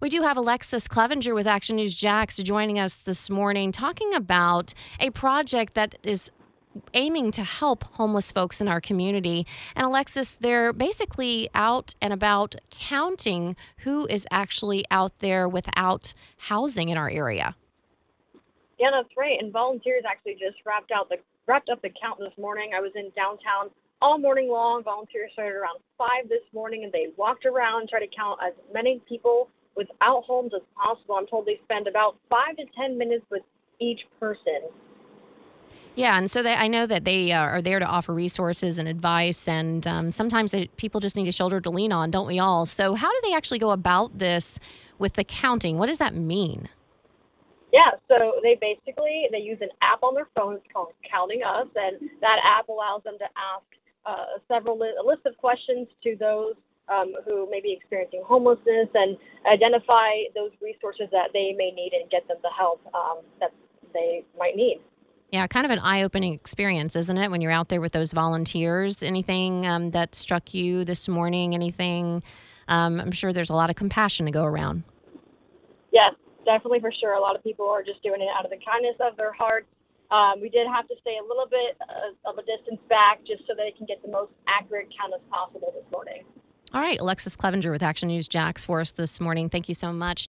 We do have Alexus Cleavenger with Action News Jax joining us this morning talking about a project that is aiming to help homeless folks in our community. And Alexus, they're basically out and about counting who is actually out there without housing in our area. Yeah, that's right. And volunteers actually just wrapped out the wrapped up the count this morning. I was in downtown all morning long. Volunteers started around five this morning, and they walked around, tried to count as many people without homes as possible. I'm told they spend about five to ten minutes with each person. Yeah, and so they, I know that they uh, are there to offer resources and advice, and um, sometimes people just need a shoulder to lean on, don't we all? So, how do they actually go about this with the counting? What does that mean? Yeah, so they basically they use an app on their phones called Counting Us, and that app allows them to ask uh, several li- a list of questions to those um, who may be experiencing homelessness and identify those resources that they may need and get them the help um, that they might need. Yeah, kind of an eye opening experience, isn't it, when you're out there with those volunteers? Anything um, that struck you this morning? Anything? Um, I'm sure there's a lot of compassion to go around. Yes, definitely for sure. A lot of people are just doing it out of the kindness of their heart. Um, we did have to stay a little bit uh, of a distance back just so they can get the most accurate count as possible this morning. All right, Alexus Cleavenger with Action News Jax for us this morning. Thank you so much.